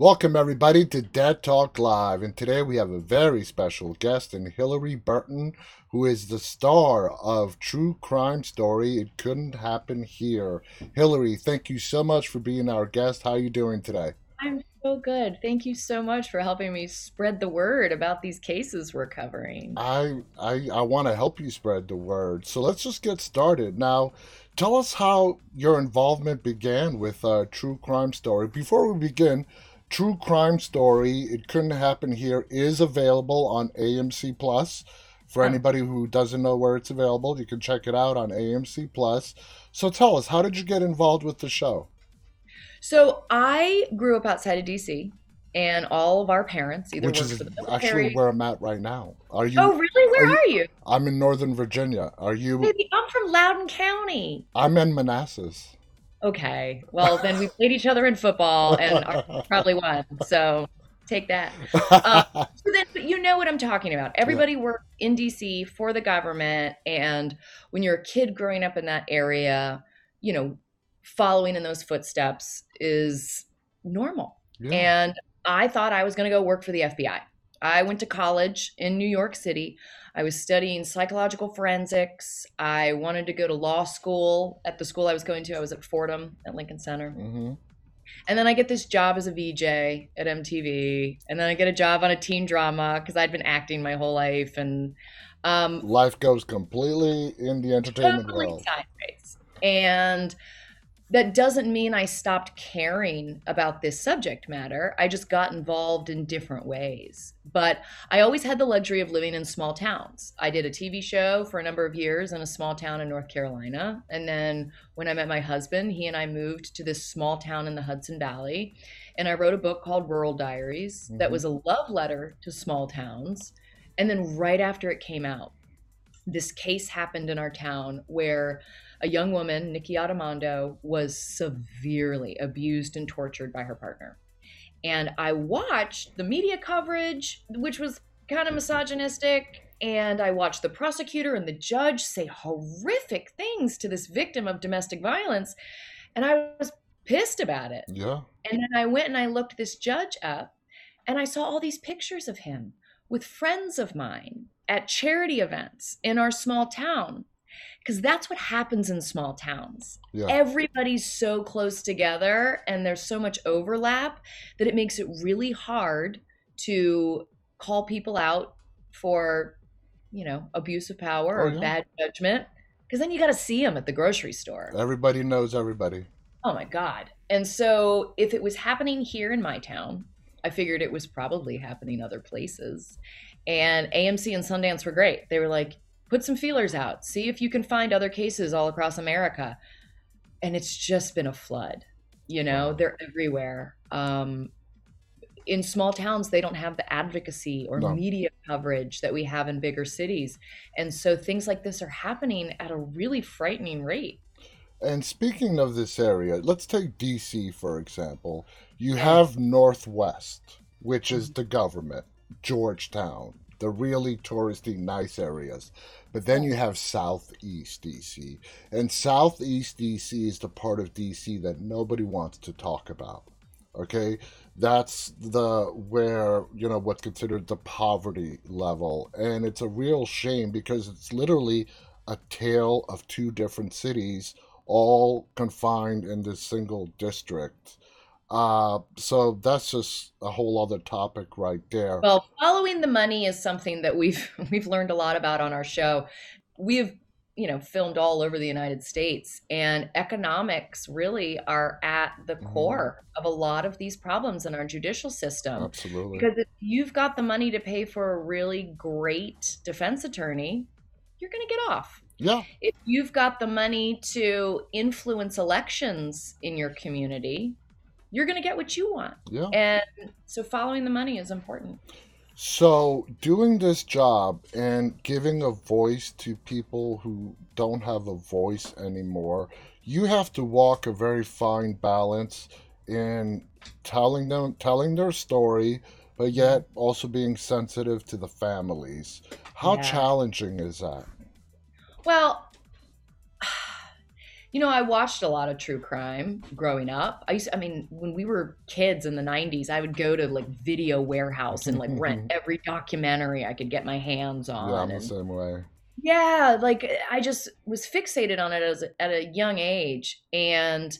Welcome, everybody, to Dead Talk Live. And today we have a very special guest in Hilarie Burton, who is the star of True Crime Story. It couldn't happen here. Hilarie, thank you so much for being our guest. How are you doing today? I'm so good. Thank you so much for helping me spread the word about these cases we're covering. I I, I want to help you spread the word. So let's just get started. Now, tell us how your involvement began with uh, True Crime Story. Before we begin, True Crime Story, It Couldn't Happen Here is available on AMC Plus. For anybody who doesn't know where it's available, you can check it out on AMC Plus. So tell us, how did you get involved with the show? So I grew up outside of DC, and all of our parents either Which worked is for the actually where I'm at right now. Are you? oh, really? Where are you? I'm in Northern Virginia. Are you? Baby, I'm from Loudoun County. I'm in Manassas. Okay. Well, then we played each other in football and probably won. So take that. Uh, So then but you know what I'm talking about. Everybody worked in DC for the government, and when you're a kid growing up in that area, you know, following in those footsteps is normal. Yeah. And I thought I was going to go work for the FBI. I went to college in New York City. I was studying psychological forensics. I wanted to go to law school at the school I was going to. I was at Fordham at Lincoln Center. hmm And then I get this job as a VJ at MTV. And then I get a job on a teen drama because I'd been acting my whole life. And um, Life goes completely in the entertainment totally world. sideways. And that doesn't mean I stopped caring about this subject matter. I just got involved in different ways. But I always had the luxury of living in small towns. I did a TV show for a number of years in a small town in North Carolina. And then when I met my husband, he and I moved to this small town in the Hudson Valley. And I wrote a book called Rural Diaries that Mhm. was a love letter to small towns. And then right after it came out, this case happened in our town where a young woman, Nikki Addimando, was severely abused and tortured by her partner. And I watched the media coverage, which was kind of misogynistic. And I watched the prosecutor and the judge say horrific things to this victim of domestic violence. And I was pissed about it. Yeah. And then I went and I looked this judge up and I saw all these pictures of him with friends of mine at charity events in our small town. Because that's what happens in small towns. Yeah. Everybody's so close together and there's so much overlap that it makes it really hard to call people out for, you know, abuse of power Oh, or yeah. bad judgment. Because then you got to see them at the grocery store. Everybody knows everybody. Oh my God. And so if it was happening here in my town, I figured it was probably happening other places. And AMC and Sundance were great. They were like, put some feelers out, see if you can find other cases all across America. And it's just been a flood. You know, Wow. they're everywhere. Um, in small towns, they don't have the advocacy or No. media coverage that we have in bigger cities. And so things like this are happening at a really frightening rate. And speaking of this area, let's take DC for example. You have Northwest, which is the government, Georgetown, the really touristy, nice areas. But then you have Southeast DC. And Southeast DC is the part of DC that nobody wants to talk about. Okay? That's the where, you know, what's considered the poverty level. And it's a real shame because it's literally a tale of two different cities all confined in this single district. Uh, so that's just a whole other topic right there. Well, following the money is something that we've we've learned a lot about on our show. We've you know filmed all over the United States, and economics really are at the Mhm. core of a lot of these problems in our judicial system. Absolutely. Because if you've got the money to pay for a really great defense attorney, you're going to get off. Yeah, If you've got the money to influence elections in your community, you're going to get what you want. yeah. And so following the money is important. So, doing this job and giving a voice to people who don't have a voice anymore, you have to walk a very fine balance in telling them telling their story, but yet also being sensitive to the families. How Yeah. challenging is that? Well, You know, I watched a lot of true crime growing up. I used, to, I mean, when we were kids in the '90s, I would go to like Video Warehouse and like rent every documentary I could get my hands on. Yeah, I'm the same way. yeah, like I just was fixated on it as at a young age, and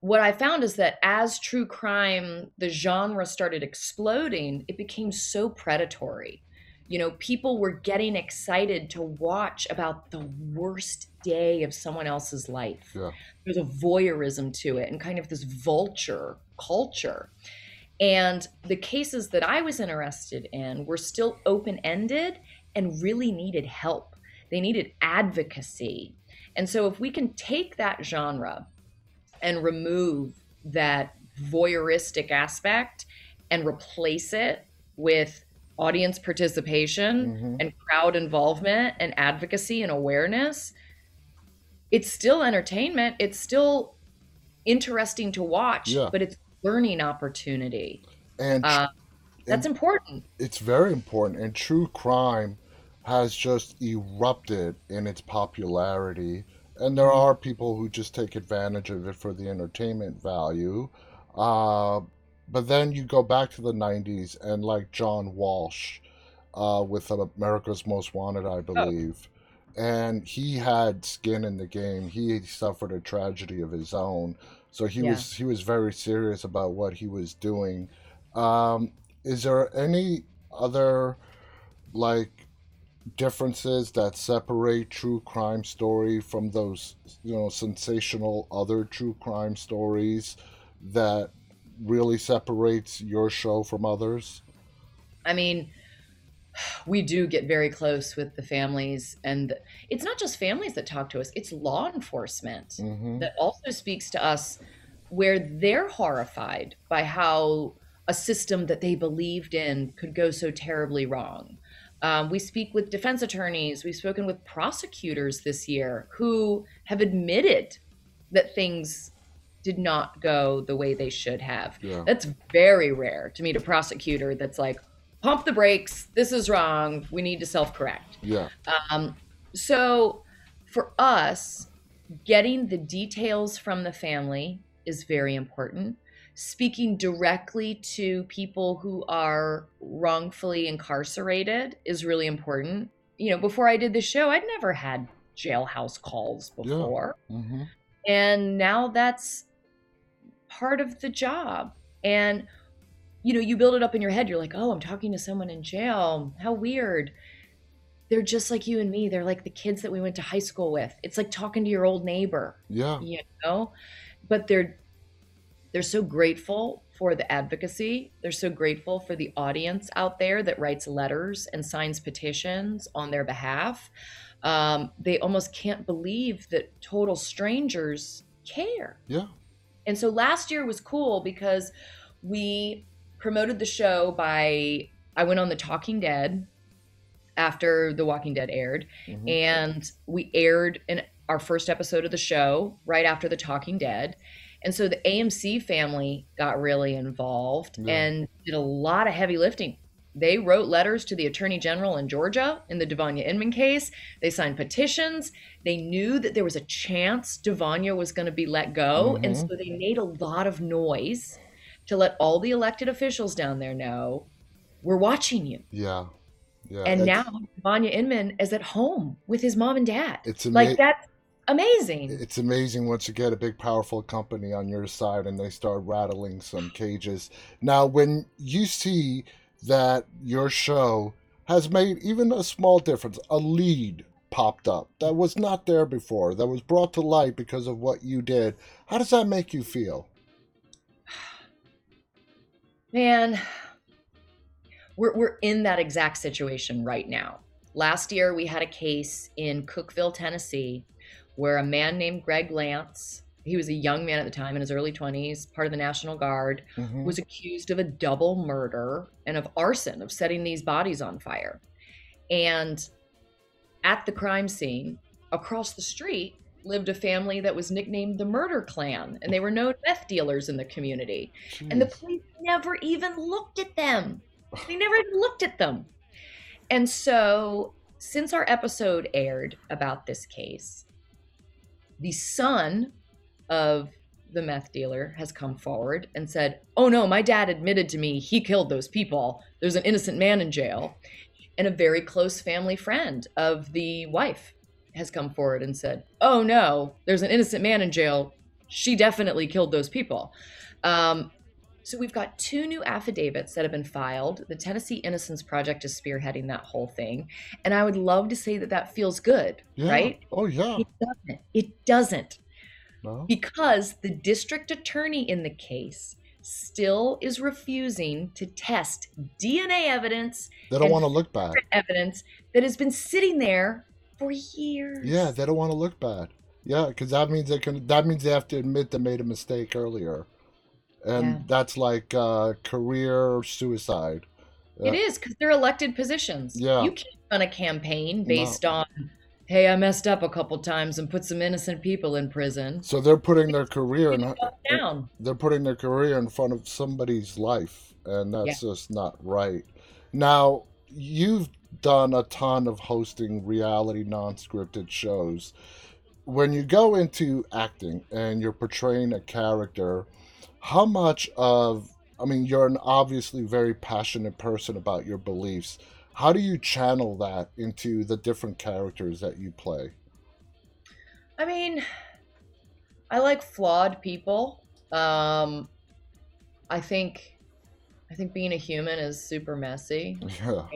what I found is that as true crime, the genre started exploding, it became so predatory. You know, people were getting excited to watch about the worst day of someone else's life. Yeah. There's a voyeurism to it and kind of this vulture culture. And the cases that I was interested in were still open ended and really needed help. They needed advocacy. And so, if we can take that genre and remove that voyeuristic aspect and replace it with audience participation Mhm. and crowd involvement and advocacy and awareness, it's still entertainment. It's still interesting to watch, Yeah. but it's learning opportunity. And Uh, that's important. it's very important and true crime has just erupted in its popularity and there are people who just take advantage of it for the entertainment value uh, but then you go back to the 90s and like john walsh uh, with america's most wanted i believe. And he had skin in the game. He suffered a tragedy of his own. So he Yeah. was he was very serious about what he was doing. Um, is there any other like differences that separate true crime story from those you know sensational other true crime stories that really separates your show from others I mean, we do get very close with the families, and it's not just families that talk to us, it's law enforcement hmm that also speaks to us where they're horrified by how a system that they believed in could go so terribly wrong. Um, we speak with defense attorneys, we've spoken with prosecutors this year who have admitted that things did not go the way they should have. yeah That's very rare to meet a prosecutor that's like, pump the brakes, this is wrong, we need to self correct. yeah Um, so for us, getting the details from the family is very important. Speaking directly to people who are wrongfully incarcerated is really important. You know, before I did the show, I'd never had jailhouse calls Yeah. before. hmm And now that's part of the job. And, you know, you build it up in your head. You're like, oh, I'm talking to someone in jail. How weird. They're just like you and me. They're like the kids that we went to high school with. It's like talking to your old neighbor, yeah you know? But they're they're so grateful for the advocacy. They're so grateful for the audience out there that writes letters and signs petitions on their behalf. Um, they almost can't believe that total strangers care. yeah And so last year was cool because we promoted the show by I went on The Talking Dead after The Walking Dead aired, mhm. and we aired in our first episode of the show right after The Talking Dead. And so the AMC family got really involved Yeah. and did a lot of heavy lifting. They wrote letters to the attorney general in Georgia in the Devonia Inman case. They signed petitions. They knew that there was a chance Devonia was going to be let go. And Mhm. so they made a lot of noise to let all the elected officials down there know we're watching you. yeah yeah And now Devonia Inman is at home with his mom and dad. it's ama- Like that's amazing. it's amazing once you get a big powerful company on your side and they start rattling some cages now when you see that your show has made even a small difference. A lead popped up that was not there before that was brought to light because of what you did. How does that make you feel? Man, we're, we're in that exact situation right now. Last year, we had a case in Cookeville, Tennessee, where a man named Greg Lance, he was a young man at the time in his early 20s, part of the National Guard, Mhm. was accused of a double murder and of arson, of setting these bodies on fire. And at the crime scene, across the street, lived a family that was nicknamed the Murder Clan, and they were known meth dealers in the community. And the police never even looked at them. They never even looked at them. And so, since our episode aired about this case, the son of the meth dealer has come forward and said, Oh no, my dad admitted to me he killed those people. There's an innocent man in jail. And a very close family friend of the wife has come forward and said, Oh no, there's an innocent man in jail. She definitely killed those people. Um, so we've got two new affidavits that have been filed. The Tennessee Innocence Project is spearheading that whole thing, and I would love to say that that feels good, Yeah. right? Oh yeah. It doesn't. It doesn't No. because the district attorney in the case still is refusing to test DNA evidence, They don't want to look bad. evidence that has been sitting there for years. Yeah, they don't want to look bad. Yeah, because that means they can. That means they have to admit they made a mistake earlier, and Yeah. that's like uh, career suicide. It is because they're elected positions. Yeah. You can't run a campaign based on, hey, I messed up a couple times and put some innocent people in prison. So they're putting their career in. Down. They're putting their career in front of somebody's life, and that's just not right. Now you've done a ton of hosting reality non-scripted shows. When you go into acting and you're portraying a character, how much of I mean, you're an obviously very passionate person about your beliefs. How do you channel that into the different characters that you play? I mean, I like flawed people. Um, I think, I think being a human is super messy. Yeah.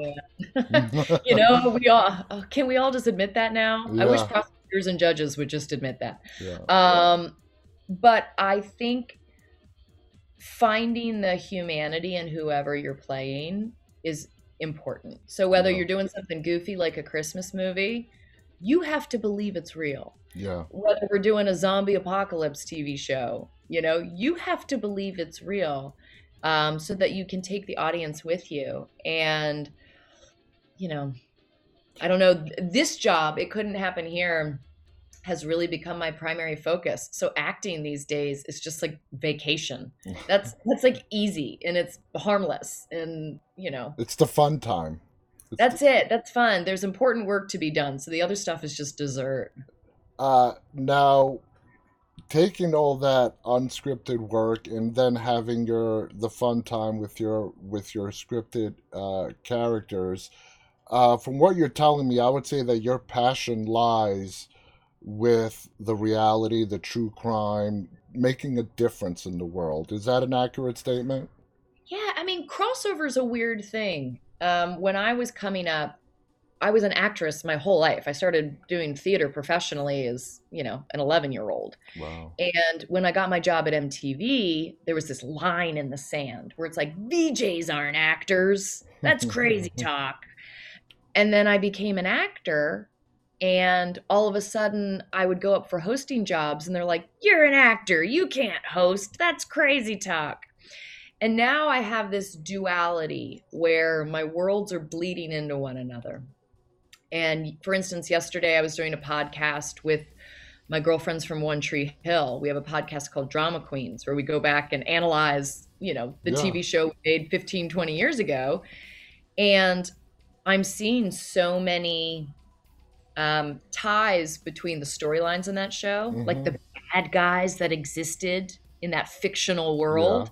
you know, we all uh, can we all just admit that now? I wish prosecutors and judges would just admit that. yeah. Um, but I think finding the humanity in whoever you're playing is important. So whether you're doing something goofy like a Christmas movie, you have to believe it's real. Yeah. Whether we're doing a zombie apocalypse TV show, you know, you have to believe it's real um, so that you can take the audience with you. And, you know, I don't know, this job, it couldn't happen here, has really become my primary focus. So acting these days is just like vacation. That's that's like easy and it's harmless and, you know, It's the fun time. It's that's it. That's fun. There's important work to be done. So the other stuff is just dessert. Uh, now, taking all that unscripted work and then having your the fun time with your with your scripted uh, characters, uh, from what you're telling me, I would say that your passion lies with the reality, the true crime, making a difference in the world. Is that an accurate statement? Yeah, I mean, crossover's a weird thing. Um, when I was coming up, I was an actress my whole life. I started doing theater professionally as, you know, an 11 year old. Wow. And when I got my job at MTV, there was this line in the sand where it's like, VJs aren't actors. That's crazy talk. And then I became an actor. And all of a sudden, I would go up for hosting jobs, and they're like, You're an actor. You can't host. That's crazy talk. And now I have this duality where my worlds are bleeding into one another. And for instance, yesterday I was doing a podcast with my girlfriends from One Tree Hill. We have a podcast called Drama Queens where we go back and analyze, you know, the Yeah. TV show we made 15, 20 years ago. And I'm seeing so many um, ties between the storylines in that show, like the bad guys that existed in that fictional world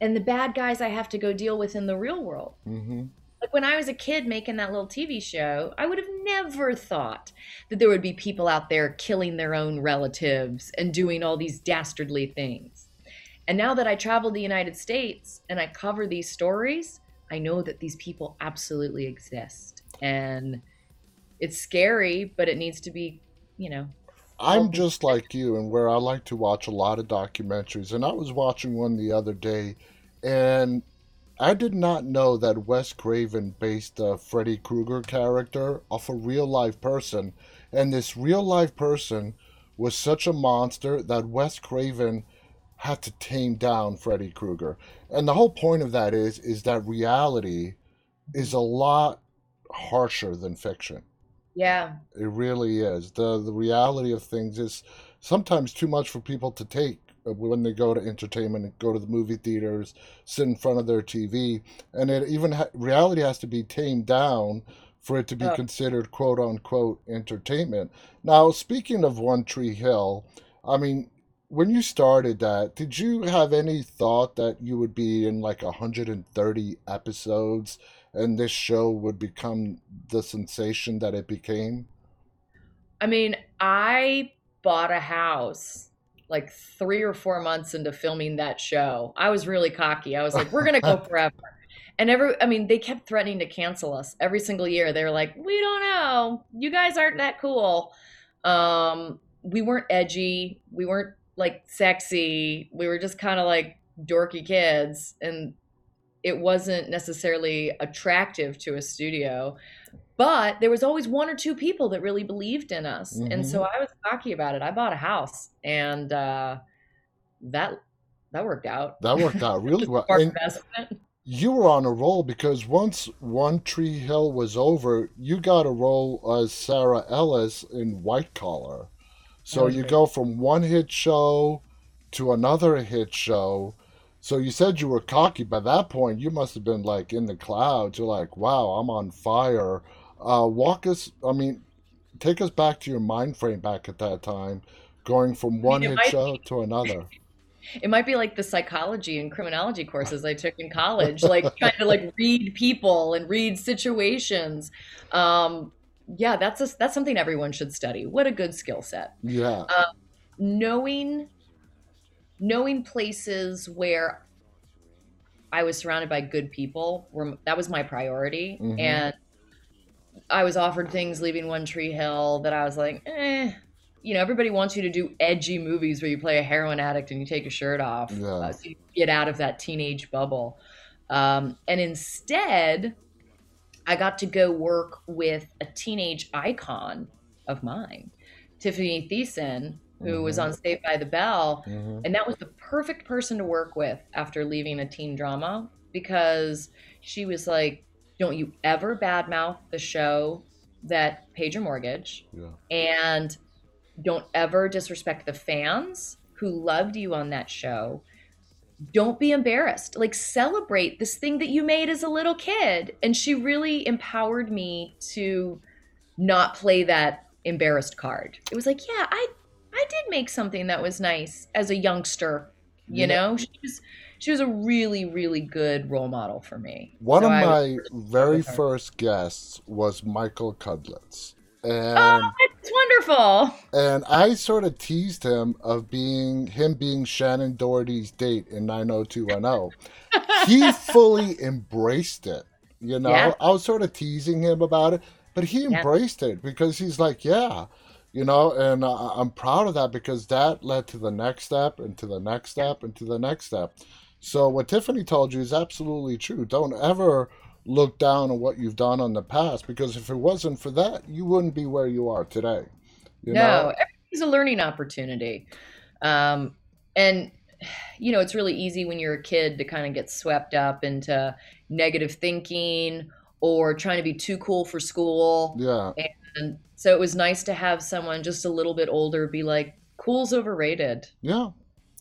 and the bad guys I have to go deal with in the real world. Mm-hmm. Like when I was a kid making that little TV show, I would have never thought that there would be people out there killing their own relatives and doing all these dastardly things. And now that I travel the United States and I cover these stories, I know that these people absolutely exist. And it's scary, but it needs to be, you know, I'm just like you, and where I like to watch a lot of documentaries. And I was watching one the other day, and I did not know that Wes Craven based the Freddy Krueger character off a real life person. And this real life person was such a monster that Wes Craven had to tame down Freddy Krueger. And the whole point of that is is that reality is a lot harsher than fiction. Yeah, It really is. The the reality of things is sometimes too much for people to take uh, when they go to entertainment and go to the movie theaters, sit in front of their TV, and it even ha- reality has to be tamed down for it to be Oh. considered quote unquote entertainment. Now, speaking of One Tree Hill, I mean, when you started that, did you have any thought that you would be in like 130 episodes and this show would become the sensation that it became? I mean, I bought a house like three or four months into filming that show. I was really cocky. I was like, we're going to go forever. And every, I mean, they kept threatening to cancel us every single year. They were like, we don't know. You guys aren't that cool. Um, we weren't edgy. We weren't like sexy. We were just kind of like dorky kids. And it wasn't necessarily attractive to a studio but there was always one or two people that really believed in us and so i was cocky about it i bought a house and uh, that that worked out That worked out really well. You were on a roll because once One Tree Hill was over, you got a role as Sara Ellis in White Collar. So you great. go from one hit show to another hit show. So you said you were cocky. By that point, you must have been like in the clouds. You're like, wow, I'm on fire. Uh, walk us, I mean, take us back to your mind frame back at that time, going from one it hit show to another. it might be like the psychology and criminology courses i took in college like trying to like read people and read situations um yeah that's a, that's something everyone should study what a good skill set Yeah. uh, knowing knowing places where I was surrounded by good people were that was my priority Mhm. and I was offered things leaving One Tree Hill that I was like eh you know everybody wants you to do edgy movies where you play a heroin addict and you take your shirt off Yeah. uh, so you get out of that teenage bubble um, and instead I got to go work with a teenage icon of mine Tiffany Thiessen who was Mhm. on Saved by the Bell hmm and that was the perfect person to work with after leaving a teen drama because she was like, Don't you ever badmouth the show that paid your mortgage, Yeah. and don't ever disrespect the fans who loved you on that show. Don't be embarrassed. Like, celebrate this thing that you made as a little kid. And she really empowered me to not play that embarrassed card. It was like, yeah, I I did make something that was nice as a youngster. You Yeah. know, she was she was a really really good role model for me. One So of I my very first guests was Michael Cudlitz. And, Oh, And it's wonderful. and I sort of teased him of being him being Shannen Doherty's date in 90210. He fully embraced it. You know, Yeah. I was sort of teasing him about it, but he Yeah. embraced it because he's like, yeah, you know, and I, I'm proud of that because that led to the next step and to the next step and to the next step. So what Tiffany told you is absolutely true. Don't ever look down on what you've done in the past because if it wasn't for that, you wouldn't be where you are today. You no, know? everything's a learning opportunity. Um, and you know, it's really easy when you're a kid to kind of get swept up into negative thinking or trying to be too cool for school. Yeah. And so it was nice to have someone just a little bit older be like, cool's overrated. Yeah.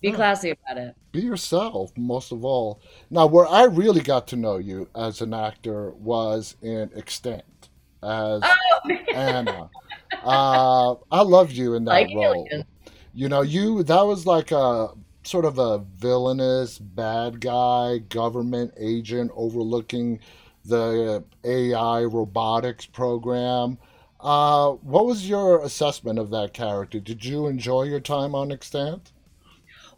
Be Yeah. classy about it. Be yourself, most of all. Now, where I really got to know you as an actor was in Extant as Oh, Anna. Uh, I loved you in that Like role. Alien. You know, you that was like a sort of a villainous bad guy, government agent overlooking the AI robotics program. Uh, what was your assessment of that character? Did you enjoy your time on Extant?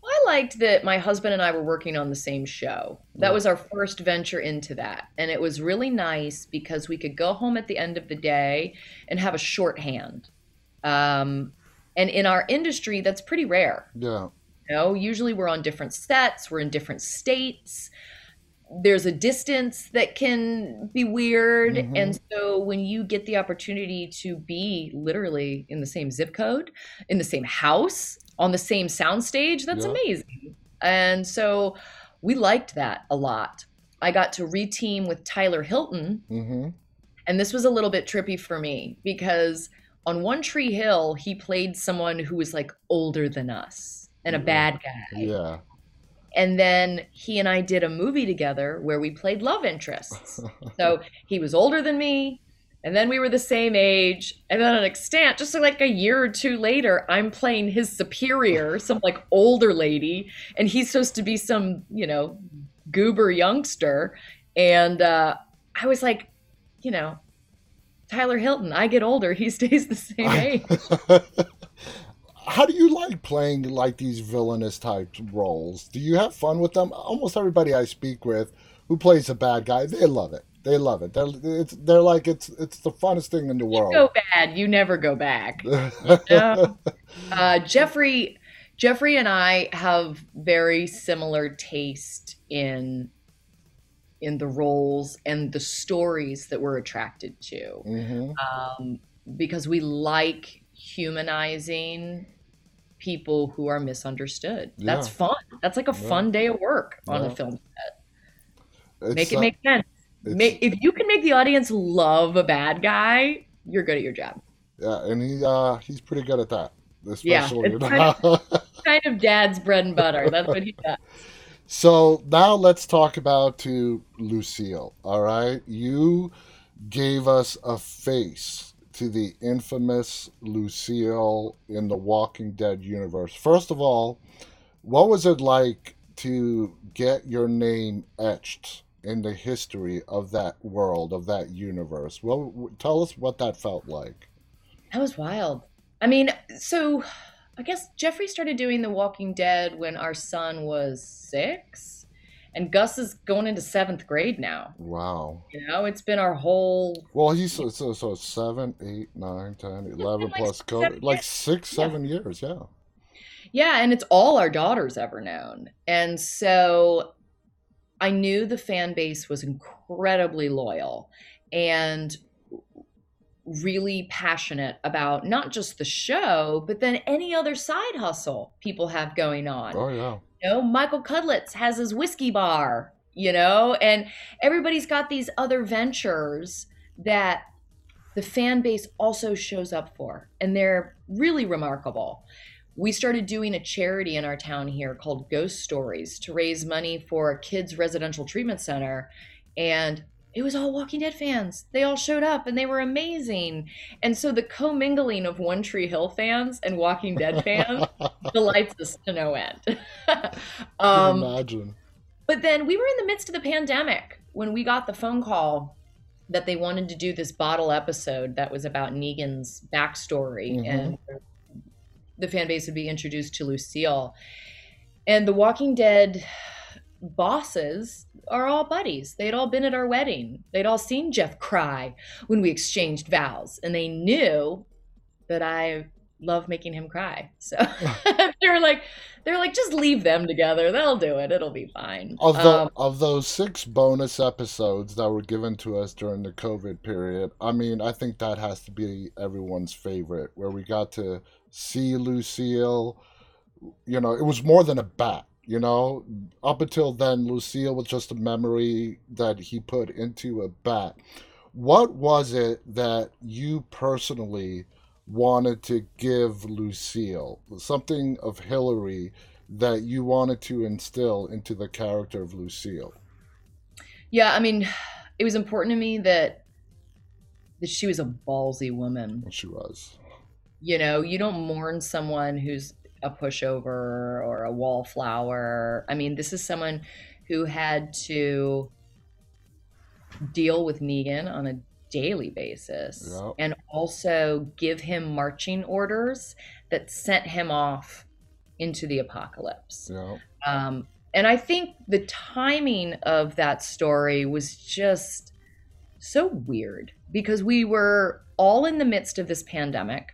Well, I liked that my husband and I were working on the same show. That was our first venture into that. And it was really nice because we could go home at the end of the day and have a shorthand. Um, and in our industry, that's pretty rare. Yeah. You know, usually we're on different sets, we're in different states. There's a distance that can be weird. Mhm. And so when you get the opportunity to be literally in the same zip code, in the same house, on the same soundstage, that's Yeah. amazing. And so we liked that a lot. I got to reteam with Tyler Hilton, Mm-hmm. and this was a little bit trippy for me because on One Tree Hill, he played someone who was like older than us and a bad guy. Yeah. And then he and I did a movie together where we played love interests. So he was older than me, And then we were the same age. And then an Extant, just like a year or two later, I'm playing his superior, some like older lady, and he's supposed to be some, you know, goober youngster. And uh, I was like, you know, Tyler Hilton, I get older, he stays the same age. How do you like playing like these villainous type roles? Do you have fun with them? Almost everybody I speak with who plays a bad guy, they love it. They love it. They're it's they're like it's it's the funnest thing in the world. You go bad, you never go back. You know? uh, Jeffrey Jeffrey and I have very similar taste in in the roles and the stories that we're attracted to, hmm um, because we like humanizing people who are misunderstood. That's fun. That's like a yeah, fun day of work on a yeah. film. It's Make it make sense. Make, if you can make the audience love a bad guy, you're good at your job. yeah, and he uh he's pretty good at that, Yeah, it's kind of kind of dad's bread and butter. That's what he does. So now let's talk about to Lucille. All right, you gave us a face to the infamous Lucille in the Walking Dead universe. First of all, what was it like to get your name etched in the history of that world of that universe? Well, tell us what that felt like. That was wild. I mean, so I guess Jeffrey started doing The Walking Dead when our son was six, and Gus is going into seventh grade now. Wow. You know, it's been our whole. Well, he's so, so, so seven, eight, nine, ten, eleven like plus six, COVID, like six, Yeah. seven years. Yeah. Yeah, and it's all our daughters ever known. And so I knew the fan base was incredibly loyal and really passionate about not just the show, but then any other side hustle people have going on. Oh yeah. You know, Michael Cudlitz has his whiskey bar, you know, and everybody's got these other ventures that the fan base also shows up for, and they're really remarkable. We started doing a charity in our town here called Ghost Stories to raise money for a kids' residential treatment center. And it was all Walking Dead fans. They all showed up and they were amazing. And so the commingling of One Tree Hill fans and Walking Dead fans delights us to no end. um, imagine. but then we were in the midst of the pandemic when we got the phone call that they wanted to do this bottle episode that was about Negan's backstory hmm and the fan base would be introduced to Lucille. And the Walking Dead bosses are all buddies. They'd all been at our wedding. They'd all seen Jeff cry when we exchanged vows, and they knew that I love making him cry. So they were like, they were like, just leave them together. They'll do it. It'll be fine. Of the Um, of those six bonus episodes that were given to us during the COVID period, I mean, I think that has to be everyone's favorite, where we got to see Lucille. You know, it was more than a bat. You know, up until then, Lucille was just a memory that he put into a bat. What was it that you personally wanted to give Lucille? Something of Hilarie that you wanted to instill into the character of Lucille? yeah, I mean, it was important to me that that she was a ballsy woman. She was. You know, you don't mourn someone who's a pushover or a wallflower. I mean, this is someone who had to deal with Negan on a daily basis Yeah. and also give him marching orders that sent him off into the apocalypse. Yeah. Um, and I think the timing of that story was just so weird because we were all in the midst of this pandemic.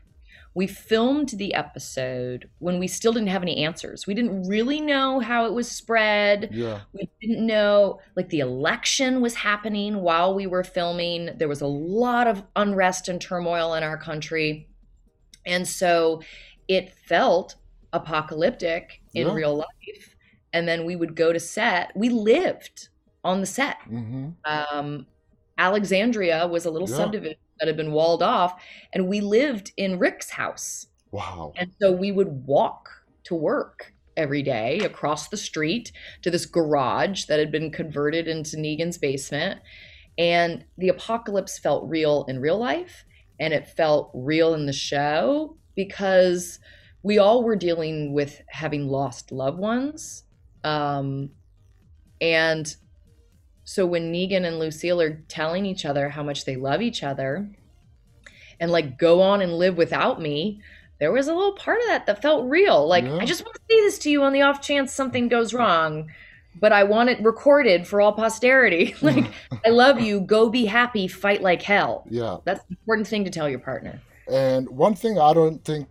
We filmed the episode when we still didn't have any answers. We didn't really know how it was spread. Yeah. We didn't know, like, the election was happening while we were filming. There was a lot of unrest and turmoil in our country. And so it felt apocalyptic in Yeah. real life. And then we would go to set. We lived on the set. Mm-hmm. Um, Alexandria was a little Yeah. subdivision that had been walled off, and we lived in Rick's house. Wow. And so we would walk to work every day across the street to this garage that had been converted into Negan's basement. And the apocalypse felt real in real life and it felt real in the show because we all were dealing with having lost loved ones. Um, and so when Negan and Lucille are telling each other how much they love each other and like go on and live without me, there was a little part of that that felt real. Like, Yeah. I just want to say this to you on the off chance something goes wrong, but I want it recorded for all posterity. like, I love you. Go be happy. Fight like hell. Yeah. That's the important thing to tell your partner. And one thing I don't think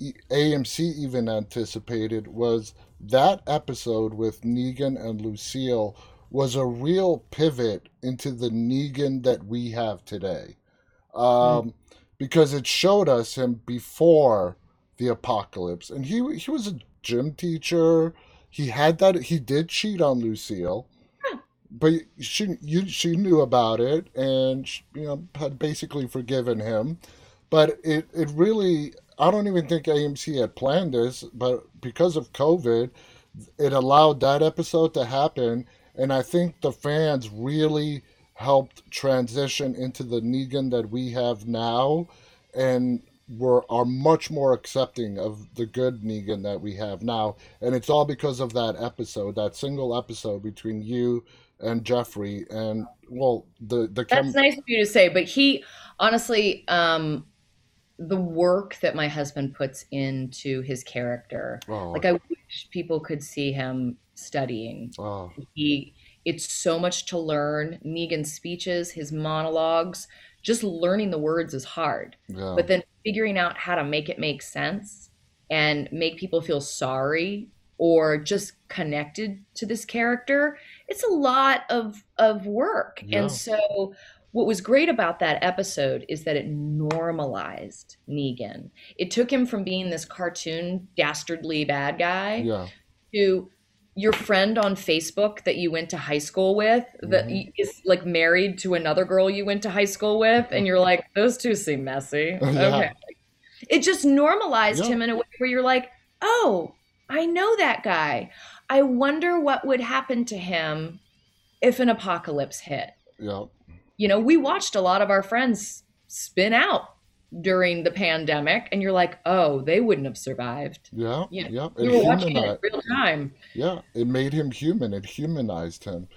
AMC even anticipated was that episode with Negan and Lucille was a real pivot into the Negan that we have today. Um, Because it showed us him before the apocalypse. And he, he was a gym teacher. He had that, he did cheat on Lucille. But she, you, she knew about it and, you know, had basically forgiven him but it, it really i don't even think amc had planned this but because of covid it allowed that episode to happen and i think the fans really helped transition into the negan that we have now and were are much more accepting of the good negan that we have now. And it's all because of that episode that single episode between you and jeffrey and well the the chem- That's nice of you to say, but he honestly, um, the work that my husband puts into his character, oh, like I wish people could see him studying. oh, He, it's so much to learn. Negan's speeches, his monologues, just learning the words is hard. yeah But then figuring out how to make it make sense and make people feel sorry or just connected to this character, it's a lot of of work. Yeah. And so what was great about that episode is that it normalized Negan. It took him from being this cartoon dastardly bad guy yeah to your friend on Facebook that you went to high school with that Mhm. is like married to another girl you went to high school with, and you're like, those two seem messy. Yeah. Okay. It just normalized Yeah. him in a way where you're like, oh, I know that guy. I wonder what would happen to him if an apocalypse hit. yeah You know, we watched a lot of our friends spin out during the pandemic, and you're like, oh, they wouldn't have survived. Yeah, Yeah, yeah. We were watching it in real time. yeah, it made him human. It humanized him.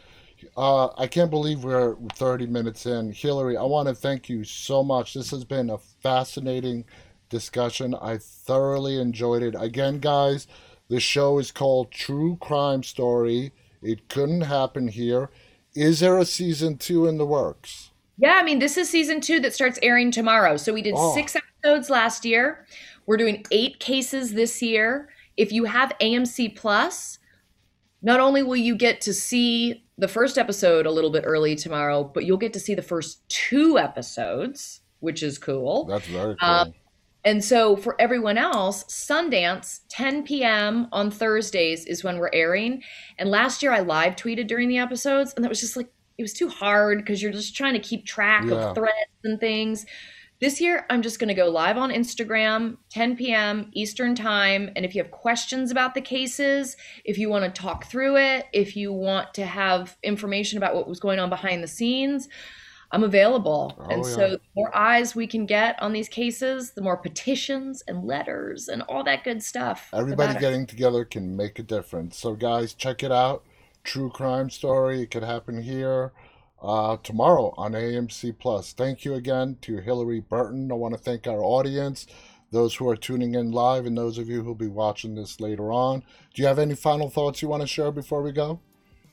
Uh, I can't believe we're 30 minutes in. Hilarie, I want to thank you so much. This has been a fascinating discussion. I thoroughly enjoyed it. Again, guys, the show is called True Crime Story. It couldn't happen here. Is there a season two in the works? Yeah, I mean, this is season two that starts airing tomorrow. So we did Oh. six episodes last year. We're doing eight cases this year. If you have AMC Plus, not only will you get to see the first episode a little bit early tomorrow, but you'll get to see the first two episodes, which is cool. That's very cool. Um, And so for everyone else, Sundance, 10 p.m. on Thursdays is when we're airing. And last year I live tweeted during the episodes, and that was just like, it was too hard because you're just trying to keep track Yeah. of threads and things. This year, I'm just going to go live on Instagram, 10 p.m. Eastern Time. And if you have questions about the cases, if you want to talk through it, if you want to have information about what was going on behind the scenes, I'm available. Oh, and yeah. so the more eyes we can get on these cases, the more petitions and letters and all that good stuff. Everybody getting together can make a difference. So, guys, check it out. True crime story. It could happen here uh, tomorrow on AMC Plus. Thank you again to Hilarie Burton. I want to thank our audience, those who are tuning in live, and those of you who'll be watching this later on. Do you have any final thoughts you want to share before we go?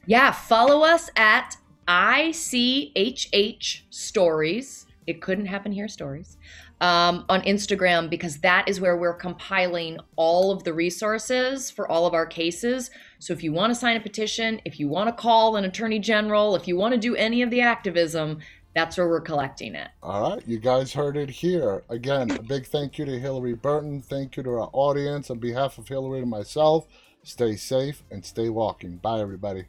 Yeah, follow us at ICHH Stories. It couldn't happen here, stories. Um, on Instagram, because that is where we're compiling all of the resources for all of our cases. So if you want to sign a petition, if you want to call an attorney general, if you want to do any of the activism, that's where we're collecting it. All right, you guys heard it here. Again, a big thank you to Hilarie Burton. Thank you to our audience. On behalf of Hilarie and myself, stay safe and stay walking. Bye, everybody.